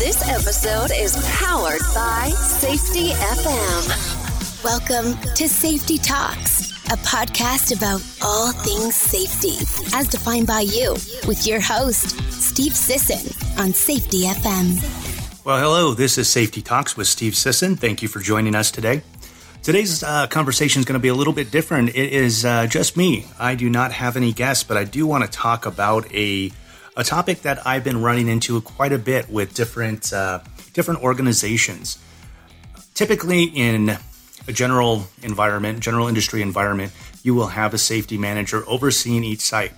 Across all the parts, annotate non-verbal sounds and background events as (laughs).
This episode is powered by Safety FM. Welcome to Safety Talks, a podcast about all things safety, as defined by you, with your host, Steve Sisson, on Safety FM. Well, hello, this is Safety Talks with Steve Sisson. Thank you for joining us today. Today's uh, conversation is going to be a little bit different. It is uh, just me. I do not have any guests, but I do want to talk about a a topic that I've been running into quite a bit with different uh, different organizations. Typically, in a general environment, general industry environment, you will have a safety manager overseeing each site.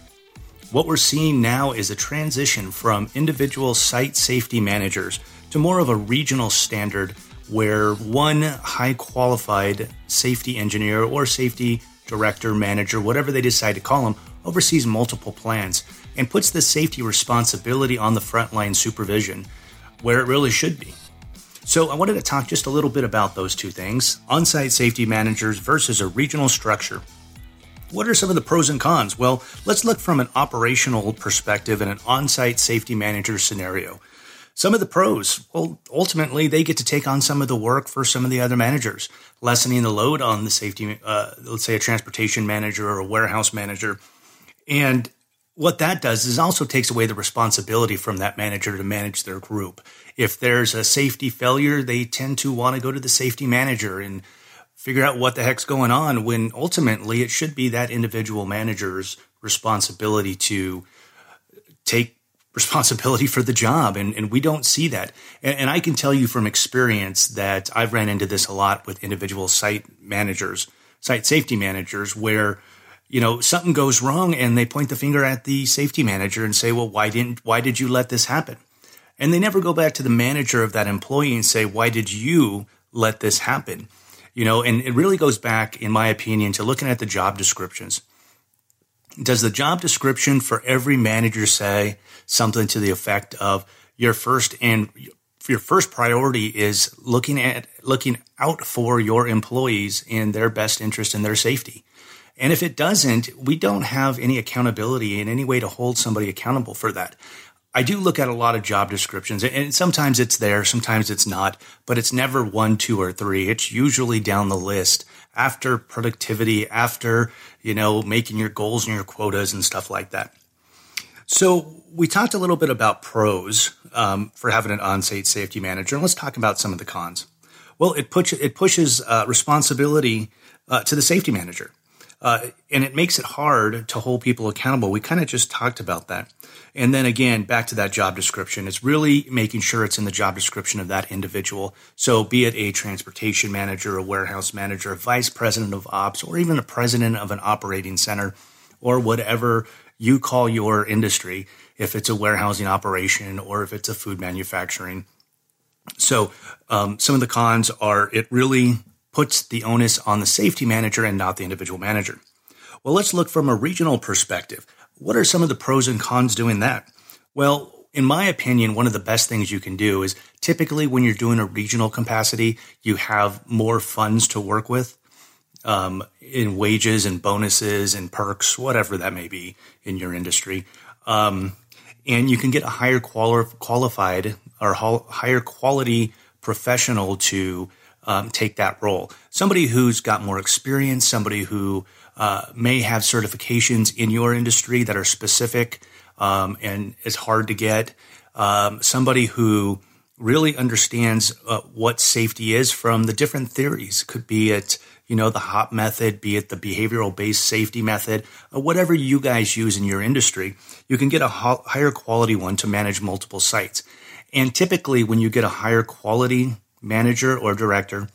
What we're seeing now is a transition from individual site safety managers to more of a regional standard where one high qualified safety engineer or safety director, manager, whatever they decide to call them, oversees multiple plans and puts the safety responsibility on the frontline supervision where it really should be. So, I wanted to talk just a little bit about those two things on site safety managers versus a regional structure. What are some of the pros and cons? Well, let's look from an operational perspective in an on site safety manager scenario. Some of the pros, well, ultimately, they get to take on some of the work for some of the other managers, lessening the load on the safety, uh, let's say a transportation manager or a warehouse manager. And what that does is also takes away the responsibility from that manager to manage their group. If there's a safety failure, they tend to want to go to the safety manager and figure out what the heck's going on when ultimately it should be that individual manager's responsibility to take (laughs) responsibility for the job. And, and we don't see that. And, and I can tell you from experience that I've ran into this a lot with individual site managers, site safety managers, where you know something goes wrong and they point the finger at the safety manager and say well why didn't why did you let this happen? And they never go back to the manager of that employee and say why did you let this happen? You know and it really goes back in my opinion to looking at the job descriptions. Does the job description for every manager say something to the effect of your first and your first priority is looking at looking out for your employees in their best interest and their safety and if it doesn't, we don't have any accountability in any way to hold somebody accountable for that. I do look at a lot of job descriptions, and sometimes it's there, sometimes it's not, but it's never one, two, or three. It's usually down the list after productivity, after, you know, making your goals and your quotas and stuff like that. So we talked a little bit about pros um, for having an on-site safety manager, and let's talk about some of the cons. Well, it, push, it pushes uh, responsibility uh, to the safety manager. Uh, and it makes it hard to hold people accountable. We kind of just talked about that. And then again, back to that job description. It's really making sure it's in the job description of that individual. So be it a transportation manager, a warehouse manager, a vice president of ops, or even a president of an operating center, or whatever you call your industry, if it's a warehousing operation or if it's a food manufacturing. So um, some of the cons are it really puts the onus on the safety manager and not the individual manager. Well, let's look from a regional perspective. What are some of the pros and cons doing that? Well, in my opinion, one of the best things you can do is typically when you're doing a regional capacity, you have more funds to work with um, in wages and bonuses and perks, whatever that may be in your industry. Um, and you can get a higher quali- qualified or higher quality professional to um, take that role. Somebody who's got more experience, somebody who uh, may have certifications in your industry that are specific um, and is hard to get. Um, somebody who really understands uh, what safety is from the different theories. Could be it, you know, the HOP method, be it the behavioral based safety method, uh, whatever you guys use in your industry. You can get a ho- higher quality one to manage multiple sites. And typically, when you get a higher quality manager or director.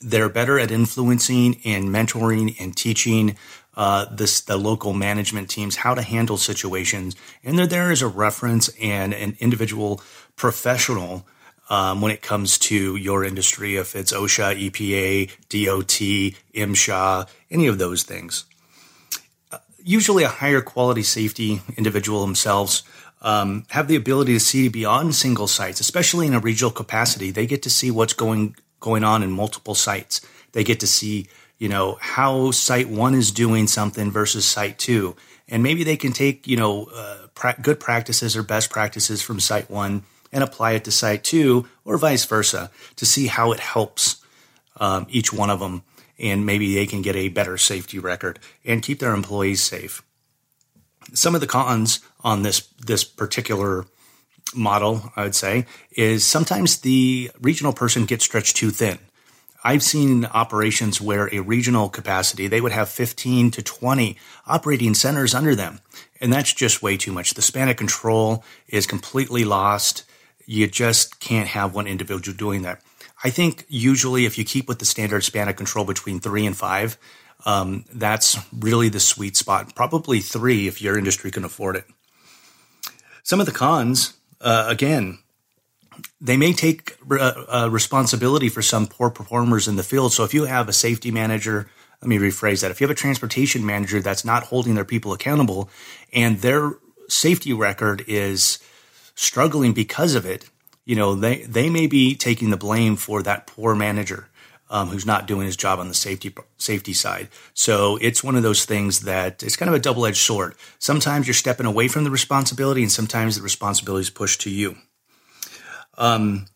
They're better at influencing and mentoring and teaching uh, this the local management teams how to handle situations, and they're there as a reference and an individual professional um, when it comes to your industry, if it's OSHA, EPA, DOT, MSHA, any of those things. Uh, usually, a higher quality safety individual themselves um, have the ability to see beyond single sites, especially in a regional capacity. They get to see what's going going on in multiple sites. They get to see, you know, how site one is doing something versus site two, and maybe they can take, you know, uh, pra- good practices or best practices from site one and apply it to site two or vice versa to see how it helps um, each one of them and maybe they can get a better safety record and keep their employees safe. Some of the cons on this this particular model, I would say, is sometimes the regional person gets stretched too thin. I've seen operations where a regional capacity, they would have 15 to 20 operating centers under them. And that's just way too much. The span of control is completely lost. You just can't have one individual doing that. I think usually if you keep with the standard span of control between three and five, um, that's really the sweet spot. Probably three if your industry can afford it. Some of the cons, uh, again, they may take uh, uh, responsibility for some poor performers in the field. So if you have a safety manager, let me rephrase that. If you have a transportation manager that's not holding their people accountable and their safety record is struggling because of it, you know, they, they may be taking the blame for that poor manager. Um, who's not doing his job on the safety safety side. So it's one of those things that it's kind of a double edged sword. Sometimes you're stepping away from the responsibility, and sometimes the responsibility is pushed to you. Um,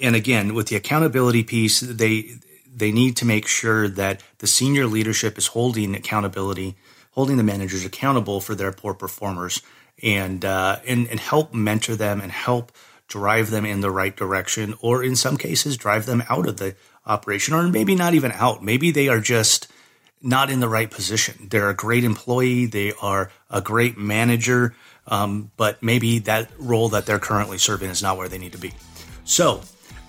and again, with the accountability piece, they they need to make sure that the senior leadership is holding accountability, holding the managers accountable for their poor performers, and uh, and and help mentor them and help drive them in the right direction, or in some cases, drive them out of the operation, or maybe not even out. Maybe they are just not in the right position. They're a great employee, they are a great manager, um, but maybe that role that they're currently serving is not where they need to be. So,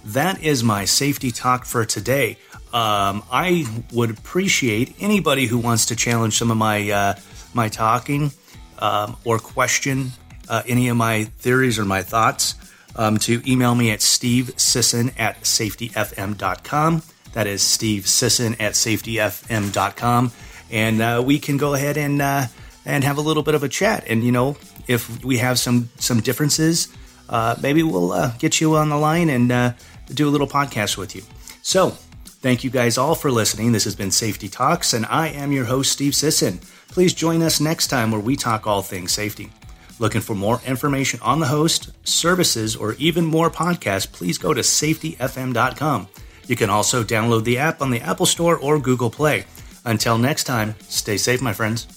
that is my safety talk for today. Um, I would appreciate anybody who wants to challenge some of my uh, my talking um, or question uh, any of my theories or my thoughts um, to email me at steve sisson at safetyfm.com. That is Steve Sisson at safetyfm.com. And uh, we can go ahead and uh, and have a little bit of a chat. And you know, if we have some some differences, uh, maybe we'll uh, get you on the line and uh, do a little podcast with you. So, thank you guys all for listening. This has been Safety Talks, and I am your host, Steve Sisson. Please join us next time where we talk all things safety. Looking for more information on the host, services, or even more podcasts, please go to safetyfm.com. You can also download the app on the Apple Store or Google Play. Until next time, stay safe, my friends.